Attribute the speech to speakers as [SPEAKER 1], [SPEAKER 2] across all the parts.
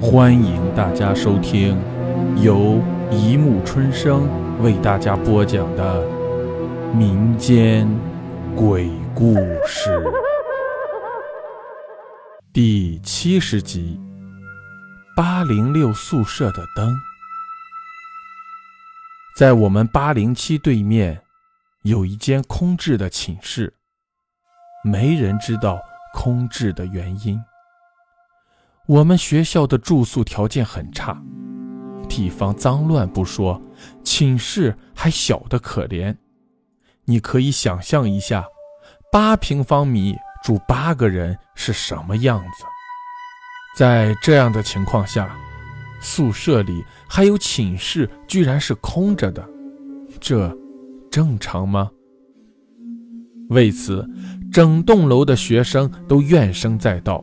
[SPEAKER 1] 欢迎大家收听由一木春生为大家播讲的民间鬼故事第七十集《八零六宿舍的灯》。在我们八零七对面有一间空置的寝室，没人知道空置的原因。我们学校的住宿条件很差，地方脏乱不说，寝室还小得可怜。你可以想象一下，八平方米住八个人是什么样子。在这样的情况下，宿舍里还有寝室居然是空着的，这正常吗？为此，整栋楼的学生都怨声载道。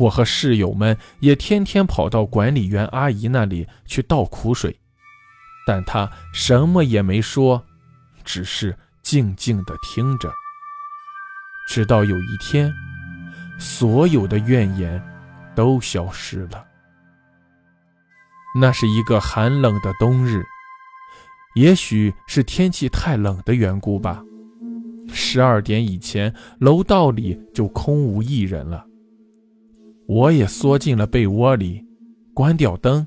[SPEAKER 1] 我和室友们也天天跑到管理员阿姨那里去倒苦水，但她什么也没说，只是静静地听着。直到有一天，所有的怨言都消失了。那是一个寒冷的冬日，也许是天气太冷的缘故吧。十二点以前，楼道里就空无一人了。我也缩进了被窝里，关掉灯，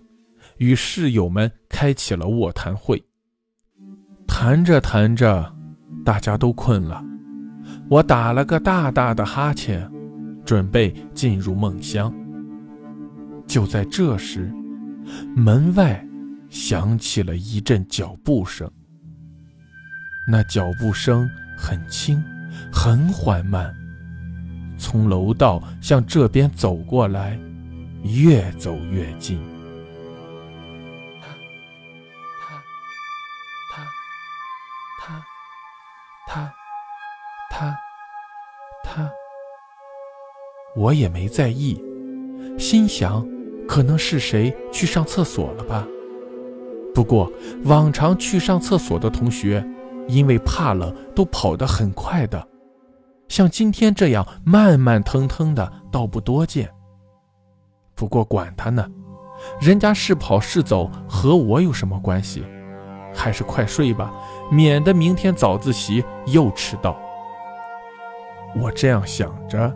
[SPEAKER 1] 与室友们开启了卧谈会。谈着谈着，大家都困了，我打了个大大的哈欠，准备进入梦乡。就在这时，门外响起了一阵脚步声。那脚步声很轻，很缓慢。从楼道向这边走过来，越走越近。他，他，他，他，他，他他。我也没在意，心想，可能是谁去上厕所了吧。不过往常去上厕所的同学，因为怕冷，都跑得很快的。像今天这样慢慢腾腾的，倒不多见。不过管他呢，人家是跑是走，和我有什么关系？还是快睡吧，免得明天早自习又迟到。我这样想着，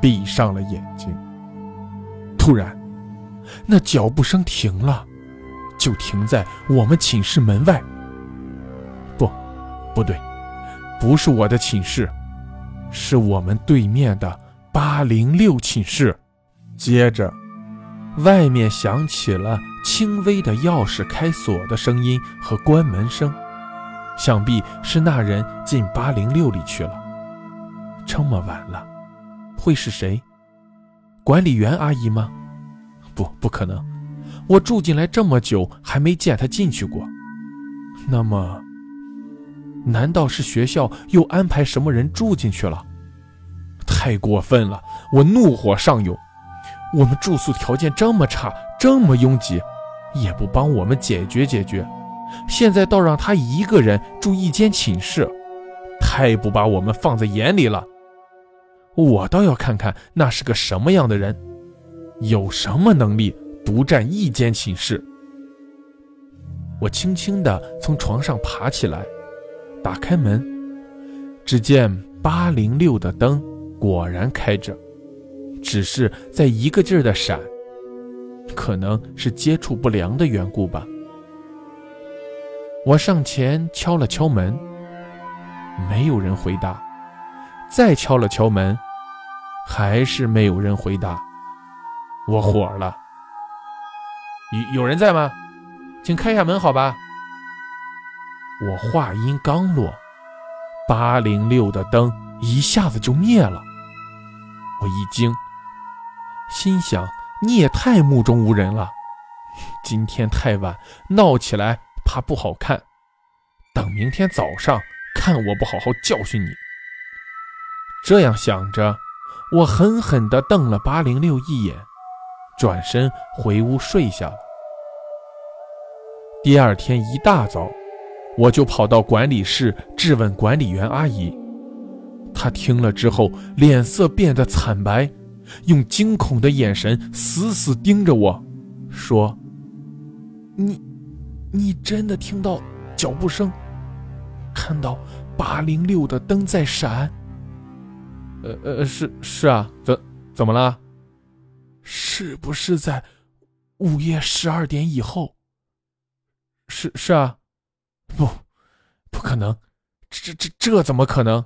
[SPEAKER 1] 闭上了眼睛。突然，那脚步声停了，就停在我们寝室门外。不，不对，不是我的寝室。是我们对面的八零六寝室。接着，外面响起了轻微的钥匙开锁的声音和关门声，想必是那人进八零六里去了。这么晚了，会是谁？管理员阿姨吗？不，不可能。我住进来这么久，还没见她进去过。那么……难道是学校又安排什么人住进去了？太过分了！我怒火上涌。我们住宿条件这么差，这么拥挤，也不帮我们解决解决。现在倒让他一个人住一间寝室，太不把我们放在眼里了。我倒要看看那是个什么样的人，有什么能力独占一间寝室。我轻轻地从床上爬起来。打开门，只见八零六的灯果然开着，只是在一个劲儿的闪，可能是接触不良的缘故吧。我上前敲了敲门，没有人回答，再敲了敲门，还是没有人回答。我火了，有有人在吗？请开一下门，好吧。我话音刚落，八零六的灯一下子就灭了。我一惊，心想：你也太目中无人了。今天太晚，闹起来怕不好看。等明天早上，看我不好好教训你。这样想着，我狠狠地瞪了八零六一眼，转身回屋睡下了。第二天一大早。我就跑到管理室质问管理员阿姨，她听了之后脸色变得惨白，用惊恐的眼神死死盯着我，说：“你，你真的听到脚步声，看到八零六的灯在闪？呃呃，是是啊，怎怎么了？是不是在午夜十二点以后？是是啊，不，不可能，这这这怎么可能？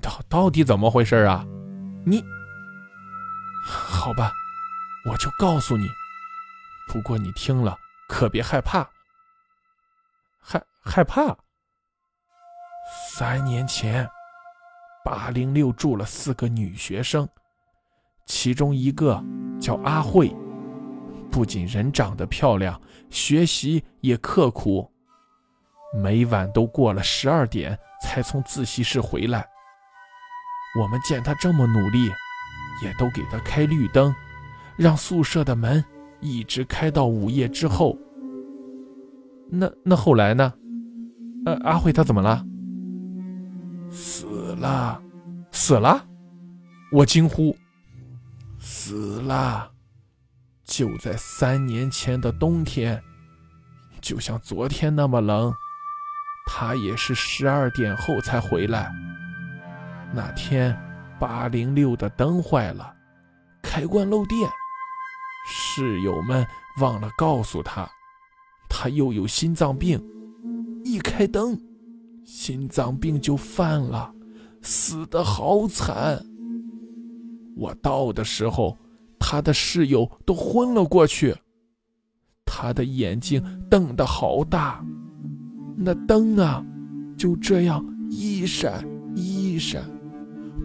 [SPEAKER 1] 到到底怎么回事啊？你？”好吧，我就告诉你。不过你听了可别害怕。害害怕？三年前，八零六住了四个女学生，其中一个叫阿慧，不仅人长得漂亮，学习也刻苦，每晚都过了十二点才从自习室回来。我们见他这么努力。也都给他开绿灯，让宿舍的门一直开到午夜之后。那那后来呢？呃，阿慧她怎么了？死了，死了！我惊呼。死了，就在三年前的冬天，就像昨天那么冷。他也是十二点后才回来。那天。八零六的灯坏了，开关漏电，室友们忘了告诉他，他又有心脏病，一开灯，心脏病就犯了，死的好惨。我到的时候，他的室友都昏了过去，他的眼睛瞪得好大，那灯啊，就这样一闪一闪。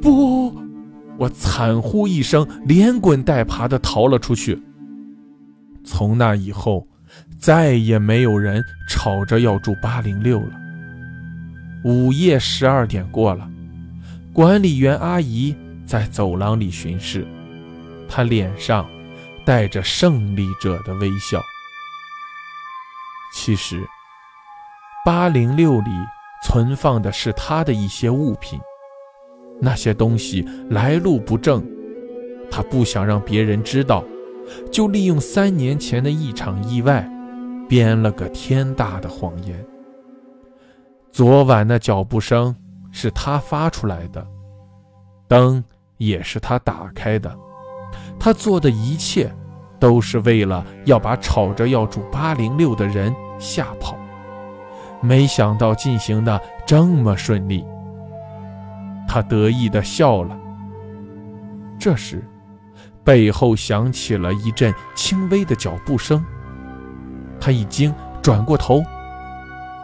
[SPEAKER 1] 不！我惨呼一声，连滚带爬的逃了出去。从那以后，再也没有人吵着要住八零六了。午夜十二点过了，管理员阿姨在走廊里巡视，她脸上带着胜利者的微笑。其实，八零六里存放的是他的一些物品。那些东西来路不正，他不想让别人知道，就利用三年前的一场意外，编了个天大的谎言。昨晚的脚步声是他发出来的，灯也是他打开的，他做的一切都是为了要把吵着要住八零六的人吓跑，没想到进行的这么顺利。他得意地笑了。这时，背后响起了一阵轻微的脚步声。他一惊，转过头，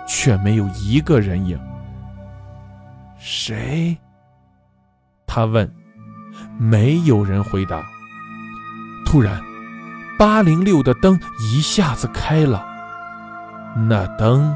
[SPEAKER 1] 却没有一个人影。谁？他问。没有人回答。突然，八零六的灯一下子开了，那灯